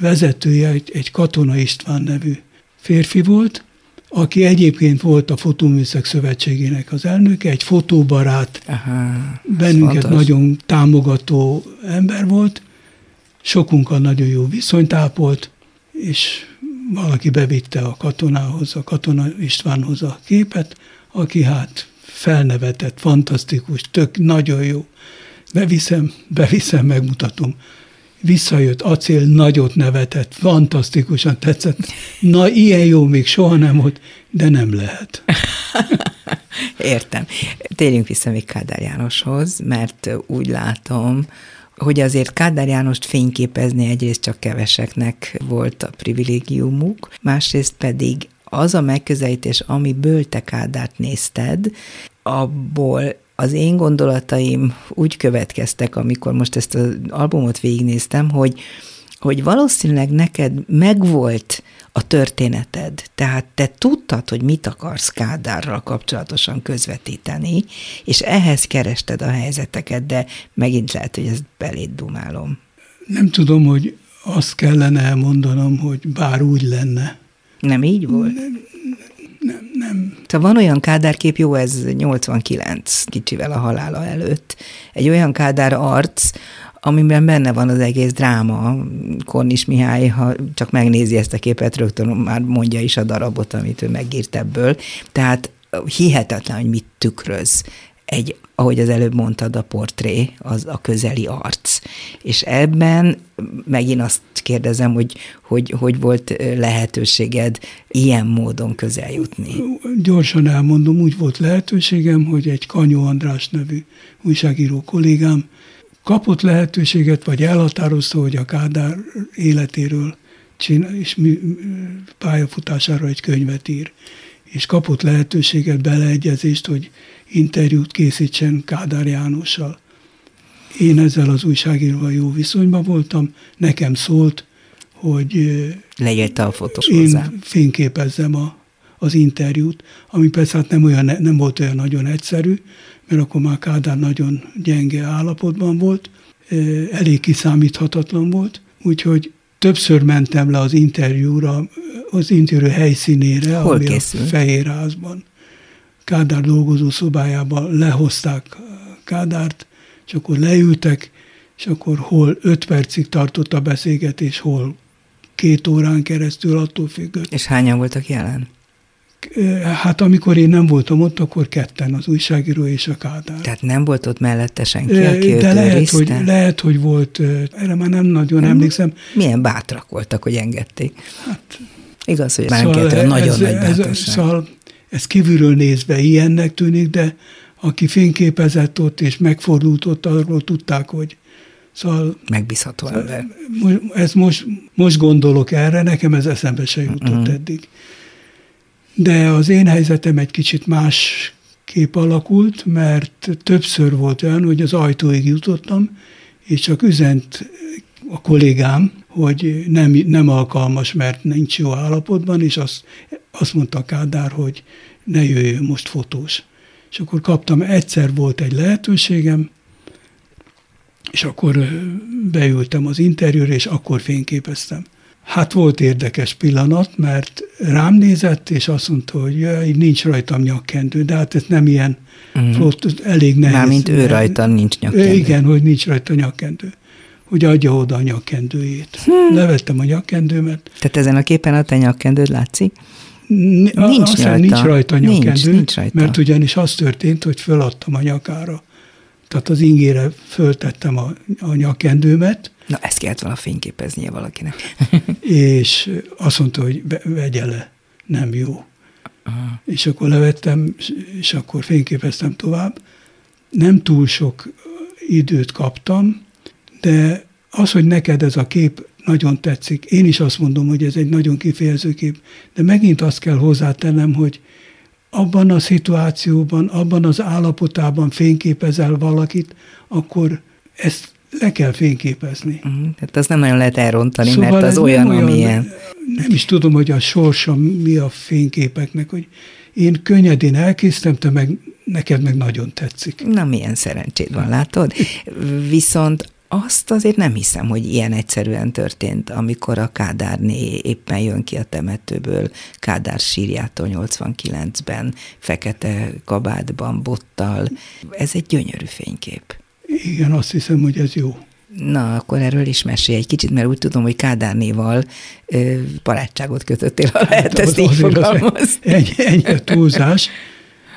vezetője egy, egy Katona István nevű férfi volt, aki egyébként volt a Fotóműszek Szövetségének az elnöke, egy fotóbarát, Aha, bennünket fontos. nagyon támogató ember volt, sokunkkal nagyon jó viszonyt ápolt, és valaki bevitte a katonához, a katona Istvánhoz a képet, aki hát felnevetett, fantasztikus, tök, nagyon jó. Beviszem, beviszem, megmutatom. Visszajött, acél nagyot nevetett, fantasztikusan tetszett. Na, ilyen jó még soha nem volt, de nem lehet. Értem. Térjünk vissza még Kádár Jánoshoz, mert úgy látom, hogy azért Kádár Jánost fényképezni egyrészt csak keveseknek volt a privilégiumuk, másrészt pedig az a megközelítés, amiből te Kádárt nézted, abból az én gondolataim úgy következtek, amikor most ezt az albumot végignéztem, hogy, hogy valószínűleg neked megvolt a történeted, tehát te tudtad, hogy mit akarsz Kádárral kapcsolatosan közvetíteni, és ehhez kerested a helyzeteket, de megint lehet, hogy ezt beléd dumálom. Nem tudom, hogy azt kellene elmondanom, hogy bár úgy lenne. Nem így volt? Nem, nem, nem. Tehát van olyan kádárkép, jó, ez 89 kicsivel a halála előtt, egy olyan kádár arc, amiben benne van az egész dráma. Kornis Mihály, ha csak megnézi ezt a képet, rögtön már mondja is a darabot, amit ő megírt ebből. Tehát hihetetlen, hogy mit tükröz egy, ahogy az előbb mondtad, a portré, az a közeli arc. És ebben megint azt kérdezem, hogy hogy, hogy volt lehetőséged ilyen módon közel jutni? Gyorsan elmondom, úgy volt lehetőségem, hogy egy Kanyó András nevű újságíró kollégám kapott lehetőséget, vagy elhatározta, hogy a Kádár életéről csinál, és pályafutására egy könyvet ír. És kapott lehetőséget, beleegyezést, hogy interjút készítsen Kádár Jánossal. Én ezzel az újságíróval jó viszonyban voltam, nekem szólt, hogy Leírta a fotós én hozzá. fényképezzem a, az interjút, ami persze hát nem, olyan, nem volt olyan nagyon egyszerű, mert akkor már Kádár nagyon gyenge állapotban volt, elég kiszámíthatatlan volt, úgyhogy többször mentem le az interjúra, az interjú helyszínére, Hol ami készült? a Fehérházban. Kádár dolgozó szobájában lehozták Kádárt, és akkor leültek, és akkor hol öt percig tartott a beszélgetés, hol két órán keresztül, attól függött. És hányan voltak jelen? Hát amikor én nem voltam ott, akkor ketten, az újságíró és a Kádár. Tehát nem volt ott mellette senki, aki őt De lehet hogy, lehet, hogy volt, erre már nem nagyon emlékszem. Milyen bátrak voltak, hogy engedték. Hát, Igaz, hogy ránk szóval nagyon ez, nagy ez, bátorság. szóval ez kívülről nézve ilyennek tűnik, de aki fényképezett ott és megfordult ott, arról tudták, hogy Szóval Megbízható ember. mo- ez most, most gondolok erre, nekem ez eszembe se jutott Mhm. eddig. De az én helyzetem egy kicsit más kép alakult, mert többször volt olyan, hogy az ajtóig jutottam, és csak üzent a kollégám, hogy nem, nem alkalmas, mert nincs jó állapotban, és azt, azt mondta Kádár, hogy ne jöjjön most fotós. És akkor kaptam, egyszer volt egy lehetőségem, és akkor beültem az interjúra, és akkor fényképeztem. Hát volt érdekes pillanat, mert rám nézett, és azt mondta, hogy jaj, nincs rajtam nyakkendő, de hát ez nem ilyen Mhm. flott, elég nehéz. Mármint ő rajta nincs nyakkendő. Igen, hogy nincs rajta nyakkendő. Hogy adja oda a nyakkendőjét. Hm. Levettem a nyakkendőmet. Tehát ezen a képen a te nyakkendőd látszik? Nincs Nincs Aztán rajta. nincs rajta Nincs, nyakkendő, nincs rajta. mert ugyanis az történt, hogy föladtam a nyakára. Tehát az ingére föltettem a, a nyakkendőmet, Na, ezt kellett volna fényképeznie valakinek. és azt mondta, hogy be- vegye le, nem jó. Aha. És akkor levettem, és akkor fényképeztem tovább. Nem túl sok időt kaptam, de az, hogy neked ez a kép nagyon tetszik, én is azt mondom, hogy ez egy nagyon kifejező kép, de megint azt kell hozzátennem, hogy abban a szituációban, abban az állapotában fényképezel valakit, akkor ezt le kell fényképezni. Mhm. Tehát az nem nagyon lehet elrontani, szóval mert az olyan, nem amilyen. Nem is tudom, hogy a sorsa mi a fényképeknek, hogy én könnyedén elkésztem, te meg, neked meg nagyon tetszik. Na, milyen szerencséd van, látod? Viszont azt azért nem hiszem, hogy ilyen egyszerűen történt, amikor a Kádárné éppen jön ki a temetőből, Kádár sírjától 89-ben, fekete kabátban, bottal. Ez egy gyönyörű fénykép. Igen, azt hiszem, hogy ez jó. Na, akkor erről is mesélj egy kicsit, mert úgy tudom, hogy Kádárnéval ö, barátságot kötöttél, ha lehet ezt így azért az fogalmazni. Egy, ennyi a túlzás.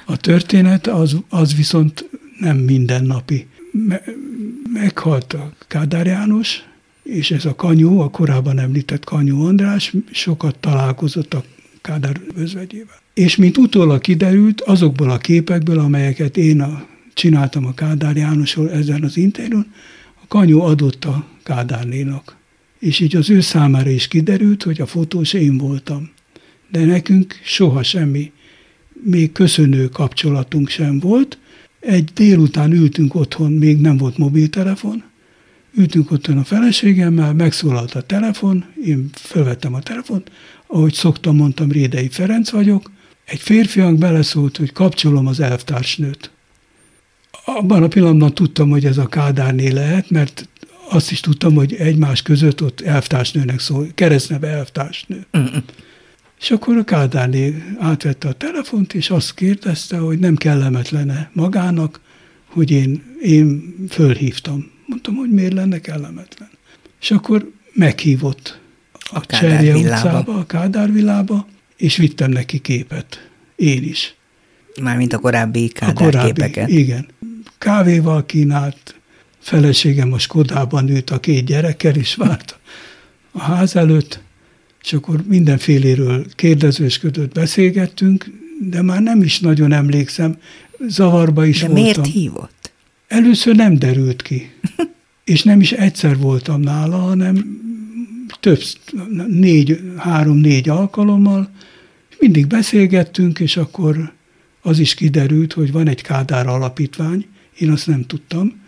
A történet az, az viszont nem mindennapi. Me, meghalt a Kádár János, és ez a Kanyó, a korábban említett Kanyó András sokat találkozott a Kádár özvegyével. És mint utólag kiderült, azokból a képekből, amelyeket én a, csináltam a Kádár Jánosról ezen az interjún, a Kanyó adott a Kádárnénak. És így az ő számára is kiderült, hogy a fotós én voltam. De nekünk soha semmi, még köszönő kapcsolatunk sem volt. Egy délután ültünk otthon, még nem volt mobiltelefon, ültünk otthon a feleségemmel, megszólalt a telefon, én felvettem a telefont, ahogy szoktam, mondtam, Rédei Ferenc vagyok, egy férfiak beleszólt, hogy kapcsolom az elvtársnőt. Abban a pillanatban tudtam, hogy ez a Kádárné lehet, mert azt is tudtam, hogy egymás között ott elvtársnőnek szól, keresztneve elvtársnő. És akkor a Kádárné átvette a telefont, és azt kérdezte, hogy nem kellemetlene magának, hogy én, én fölhívtam. Mondtam, hogy miért lenne kellemetlen. És akkor meghívott a, A a Cserje utcába, a Kádár villába, és vittem neki képet. Én is. Mármint a korábbi A Kádár korábbi, képeket. Igen. Kávéval kínált, feleségem a Skodában ült a két gyerekkel, és várt a ház előtt, és akkor mindenféléről kérdezősködött, beszélgettünk, de már nem is nagyon emlékszem, zavarba is De voltam. miért hívott? Először nem derült ki, és nem is egyszer voltam nála, hanem több, négy, három-négy alkalommal, mindig beszélgettünk, és akkor az is kiderült, hogy van egy Kádár alapítvány, én azt nem tudtam,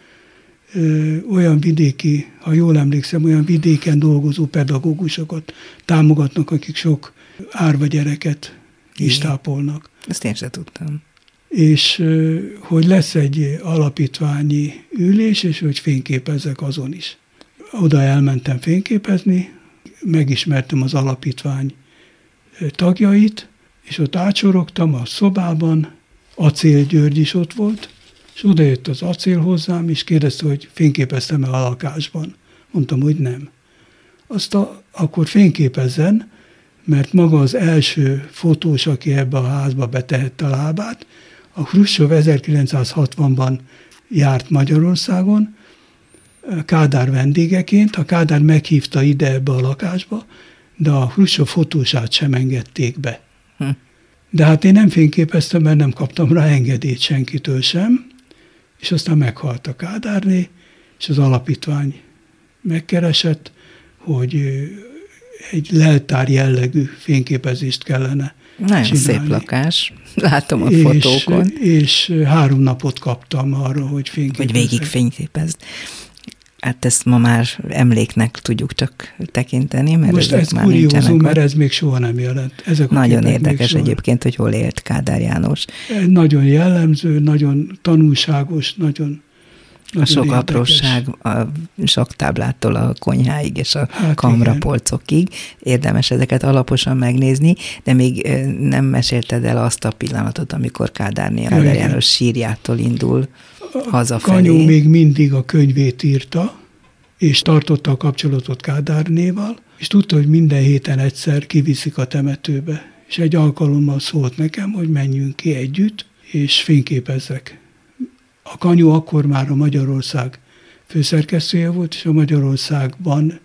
olyan vidéki, ha jól emlékszem, olyan vidéken dolgozó pedagógusokat támogatnak, akik sok árva gyereket is tápolnak. Ezt én sem tudtam. És hogy lesz egy alapítványi ülés, és hogy fényképezek azon is. Oda elmentem fényképezni, megismertem az alapítvány tagjait, és ott átsorogtam a szobában, Acél György is ott volt, és oda jött az acél hozzám, és kérdezte, hogy fényképeztem-e a lakásban. Mondtam, hogy nem. Azt a, akkor fényképezzen, mert maga az első fotós, aki ebbe a házba betehette a lábát, a Khrushchev 1960-ban járt Magyarországon, Kádár vendégeként, a Kádár meghívta ide ebbe a lakásba, de a Khrushchev fotósát sem engedték be. Hm. De hát én nem fényképeztem, mert nem kaptam rá engedélyt senkitől sem, és aztán meghalt a Kádárné, és az alapítvány megkeresett, hogy egy leltár jellegű fényképezést kellene Nagyon csinálni. szép lakás, látom a és, fotókon. És három napot kaptam arra, hogy fényképezzek. Hogy végig fényképezd. Hát ezt ma már emléknek tudjuk csak tekinteni, mert Most ez már kuriózum, mert ez még soha nem jelent. Ezek nagyon érdekes egyébként, hogy hol élt Kádár János. Nagyon jellemző, nagyon tanulságos, nagyon a sok érdekes. apróság, a sok táblától a konyháig és a hát kamrapolcokig. Érdemes ezeket alaposan megnézni, de még nem mesélted el azt a pillanatot, amikor Kádárné a János sírjától indul hazafelé. Kanyó még mindig a könyvét írta, és tartotta a kapcsolatot Kádárnéval, és tudta, hogy minden héten egyszer kiviszik a temetőbe. És egy alkalommal szólt nekem, hogy menjünk ki együtt, és fényképezzek. A Kanyó akkor már a Magyarország főszerkesztője volt, és a Magyarországban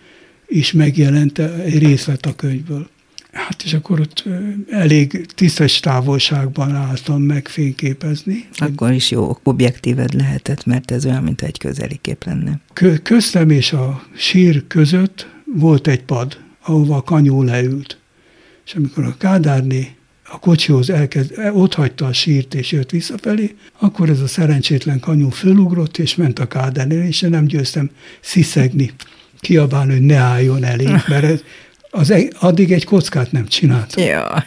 is megjelent egy részlet a könyvből. Hát és akkor ott elég tisztes távolságban álltam megfényképezni. Akkor is jó objektíved lehetett, mert ez olyan, mint egy közeli kép lenne. Köztem és a sír között volt egy pad, ahova a kanyó leült. És amikor a Kádárné a kocsihoz elkezd, ott hagyta a sírt és jött visszafelé, akkor ez a szerencsétlen kanyó fölugrott és ment a Kádárnél, és én nem győztem sziszegni, kiabálni, hogy ne álljon elé, mert ez, az egy, addig egy kockát nem csináltam. Jaj.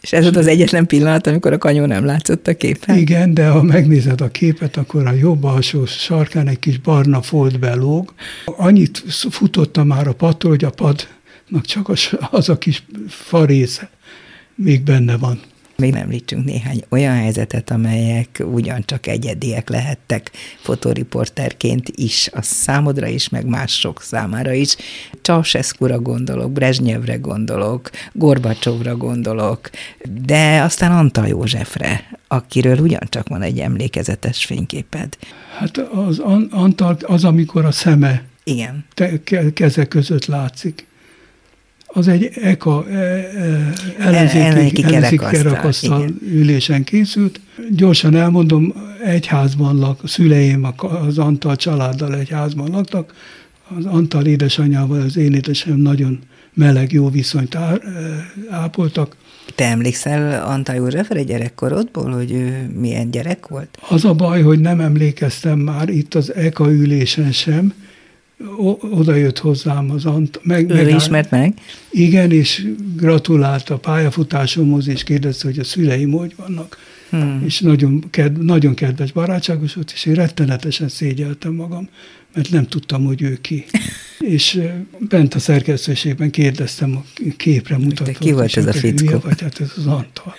És ez volt az egyetlen pillanat, amikor a kanyó nem látszott a képen? Igen, de ha megnézed a képet, akkor a jobb alsó sarkán egy kis barna folt belóg. Annyit futotta már a padtól, hogy a padnak csak az a kis farésze még benne van. Még említsünk néhány olyan helyzetet, amelyek ugyancsak egyediek lehettek fotoriporterként is, a számodra is, meg mások számára is. Ceausescu-ra gondolok, Brezsnyevre gondolok, Gorbacsovra gondolok, de aztán Antal Józsefre, akiről ugyancsak van egy emlékezetes fényképed. Hát az Antal az, amikor a szeme Igen. Te, keze között látszik az egy EKA, e, e, ellenzéki, ellenzéki kerekasztal ülésen készült. Gyorsan elmondom, egy házban lak, a szüleim az Antal családdal egy házban laktak, az Antal édesanyjával az én édesem nagyon meleg, jó viszonyt á, e, ápoltak. Te emlékszel Antal Józsefre gyerekkorodból, hogy ő milyen gyerek volt? Az a baj, hogy nem emlékeztem már itt az EKA ülésen sem, oda jött hozzám az Ant. Meg, ő megáll, ismert meg? Igen, és gratulált a pályafutásomhoz, és kérdezte, hogy a szüleim hogy vannak. Hmm. És nagyon, ked, nagyon kedves, barátságos volt, és én rettenetesen szégyeltem magam, mert nem tudtam, hogy ő ki. és bent a szerkesztőségben kérdeztem a képre mutatva. Ki volt ez a fickó? Vagy, hát ez az Antal.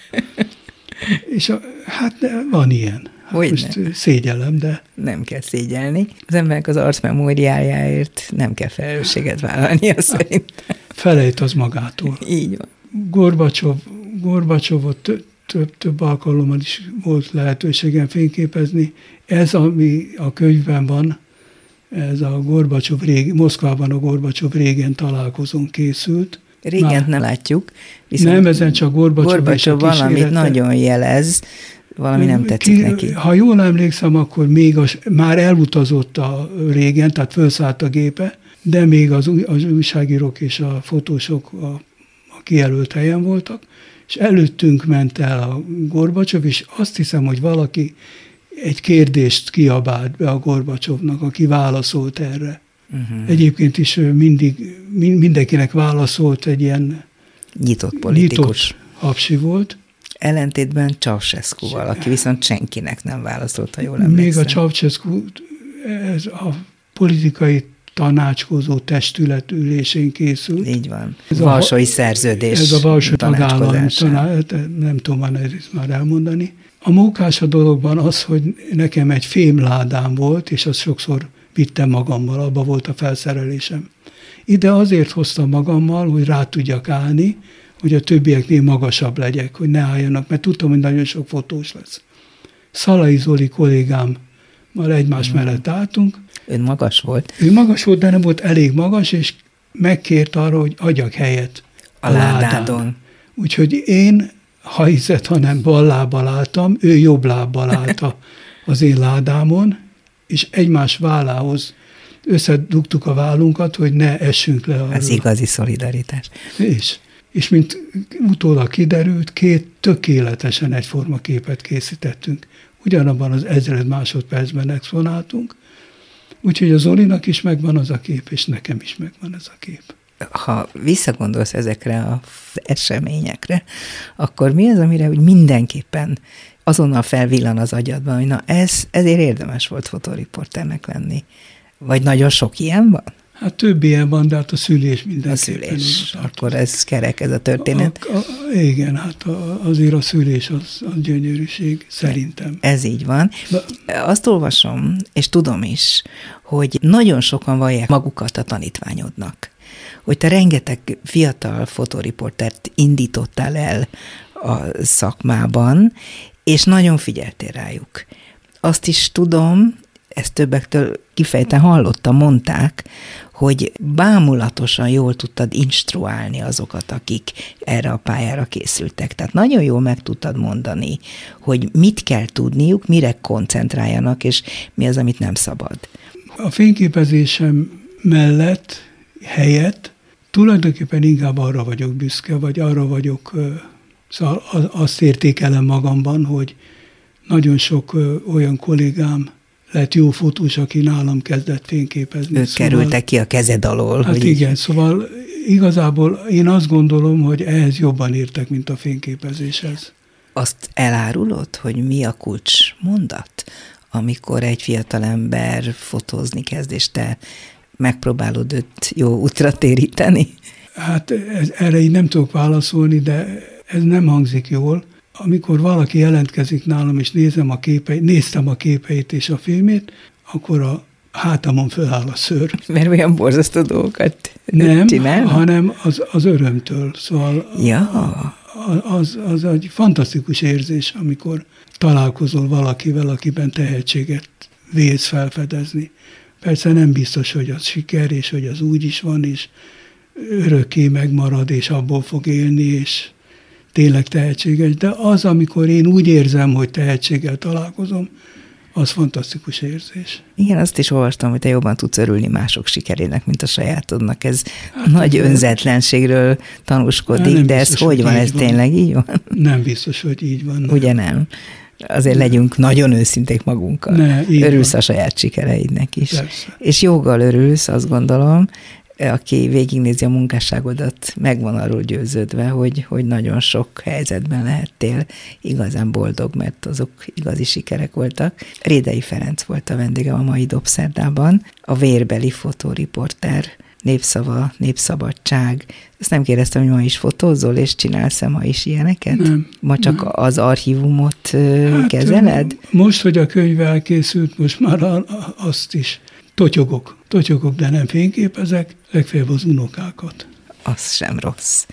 és a, hát van ilyen. Hogy Most nem. szégyellem, de... Nem kell szégyelni. Az embernek az arcmemóriájáért nem kell felelősséget vállalni, azt szerintem. Felejt az magától. Így van. Gorbacsov, Gorbacsovot több, több alkalommal is volt lehetőségem fényképezni. Ez, ami a könyvben van, ez a Gorbacsov régi, Moszkvában a Gorbacsov régen találkozón készült. Régen nem látjuk. nem, ezen csak Gorbacsov, Gorbacsov valamit nagyon jelez, Valami nem tetszik ki, neki. Ha jól emlékszem, akkor még az, már elutazott a régen, tehát felszállt a gépe, de még az, az újságírók és a fotósok a, a kijelölt helyen voltak, és előttünk ment el a Gorbacsov, és azt hiszem, hogy valaki egy kérdést kiabált be a Gorbacsovnak, aki válaszolt erre. Uh-huh. Egyébként is mindig mindenkinek válaszolt egy ilyen nyitott politikus. Nyitott hapsi volt. Ellentétben Ceausescu-val, aki viszont senkinek nem válaszolt, ha jól emlékszem. Még a Ceausescu, ez a politikai tanácskozó testület ülésén készült. Így van. Ez Valsói a, szerződés Ez a Valsói tagállam, nem tudom már, már elmondani. A mókás a dologban az, hogy nekem egy fémládám volt, és azt sokszor vittem magammal, abba volt a felszerelésem. Ide azért hoztam magammal, hogy rá tudjak állni, hogy a többieknél magasabb legyek, hogy ne álljanak, mert tudtam, hogy nagyon sok fotós lesz. Szalai Zoli kollégám, már egymás mm. mellett álltunk. Ön magas volt? Ő magas volt, de nem volt elég magas, és megkért arra, hogy adjak helyet a, a ládádon. Úgyhogy én, ha hiszed, hanem bal lábbal álltam, ő jobb lábbal állt az én ládámon, és egymás vállához összedugtuk a vállunkat, hogy ne essünk le arról. Ez igazi szolidaritás. És, és mint utólag kiderült, két tökéletesen egyforma képet készítettünk. Ugyanabban az ezred másodpercben exponáltunk, úgyhogy az Zolinak is megvan az a kép, és nekem is megvan ez a kép. Ha visszagondolsz ezekre az eseményekre, akkor mi az, amire úgy mindenképpen azonnal felvillan az agyadban, hogy na ez, ezért érdemes volt fotoriporternek lenni. Vagy nagyon sok ilyen van? Hát több ilyen van, de hát a szülés minden. A szülés, akkor ez kerek ez a történet. A, a, igen, hát a, azért a szülés az, az gyönyörűség, szerintem. Ez így van. De, Azt olvasom, és tudom is, hogy nagyon sokan vallják magukat a tanítványodnak. Hogy te rengeteg fiatal fotoriportert indítottál el a szakmában, és nagyon figyeltél rájuk. Azt is tudom, ezt többektől kifejten hallottam, mondták, hogy bámulatosan jól tudtad instruálni azokat, akik erre a pályára készültek. Tehát nagyon jól meg tudtad mondani, hogy mit kell tudniuk, mire koncentráljanak, és mi az, amit nem szabad. A fényképezésem mellett, helyett tulajdonképpen inkább arra vagyok büszke, vagy arra vagyok, szóval azt értékelem magamban, hogy nagyon sok olyan kollégám lett jó fotós, aki nálam kezdett fényképezni. Ők szóval, kerültek ki a kezed alól. Hát hogy igen, így... szóval igazából én azt gondolom, hogy ehhez jobban értek, mint a fényképezéshez. Azt elárulod, hogy mi a kulcs mondat, amikor egy fiatalember fotózni kezd, és te megpróbálod őt jó útra téríteni? Hát ez, erre így nem tudok válaszolni, de ez nem hangzik jól amikor valaki jelentkezik nálam, és nézem a képeit, néztem a képeit és a filmét, akkor a hátamon föláll a szőr. Mert olyan borzasztó dolgokat Nem, csinál? hanem az, az örömtől. Szóval ja. az, az egy fantasztikus érzés, amikor találkozol valakivel, akiben tehetséget vész felfedezni. Persze nem biztos, hogy az siker, és hogy az úgy is van, és örökké megmarad, és abból fog élni, és tényleg tehetséges, de az, amikor én úgy érzem, hogy tehetséggel találkozom, az fantasztikus érzés. Igen, azt is olvastam, hogy te jobban tudsz örülni mások sikerének, mint a sajátodnak. Ez hát, nagy önzetlenségről tanúskodik, de ez hogy van, ez van. tényleg így van? Nem biztos, hogy így van. Nem. Ugye nem? Azért nem. legyünk nagyon őszinték magunkkal. Ne, örülsz van. a saját sikereidnek is. Persze. És joggal örülsz, azt gondolom, aki végignézi a munkásságodat, megvan arról győződve, hogy, hogy nagyon sok helyzetben lehettél igazán boldog, mert azok igazi sikerek voltak. Rédei Ferenc volt a vendégem a mai Dobszerdában, a vérbeli fotóriporter, népszava, népszabadság. Ezt nem kérdeztem, hogy ma is fotózol, és csinálsz-e ma is ilyeneket? Nem. Ma csak nem. az archívumot hát, kezeled? Most, hogy a könyv elkészült, most már azt is totyogok, totyogok, de nem fényképezek, legfeljebb az unokákat. Az sem rossz.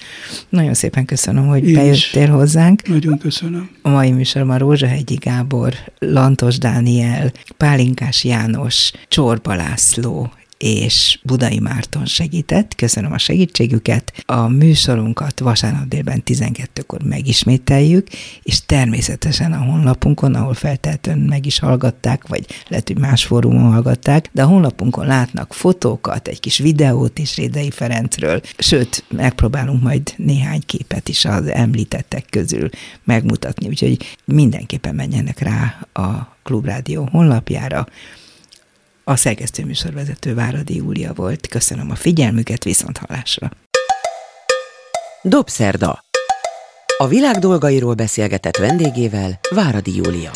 Nagyon szépen köszönöm, hogy Én bejöttél hozzánk. Nagyon köszönöm. A mai műsorban Rózsahegyi Gábor, Lantos Dániel, Pálinkás János, Csorba László és Budai Márton segített. Köszönöm a segítségüket. A műsorunkat vasárnap délben 12-kor megismételjük, és természetesen a honlapunkon, ahol feltétlenül meg is hallgatták, vagy lehet, hogy más fórumon hallgatták, de a honlapunkon látnak fotókat, egy kis videót is Rédei Ferencről, sőt, megpróbálunk majd néhány képet is az említettek közül megmutatni, úgyhogy mindenképpen menjenek rá a Klubrádió honlapjára. A szerkesztő műsorvezető Váradi Júlia volt. Köszönöm a figyelmüket, viszont hallásra. Dobszerda. A világ dolgairól beszélgetett vendégével Váradi Júlia.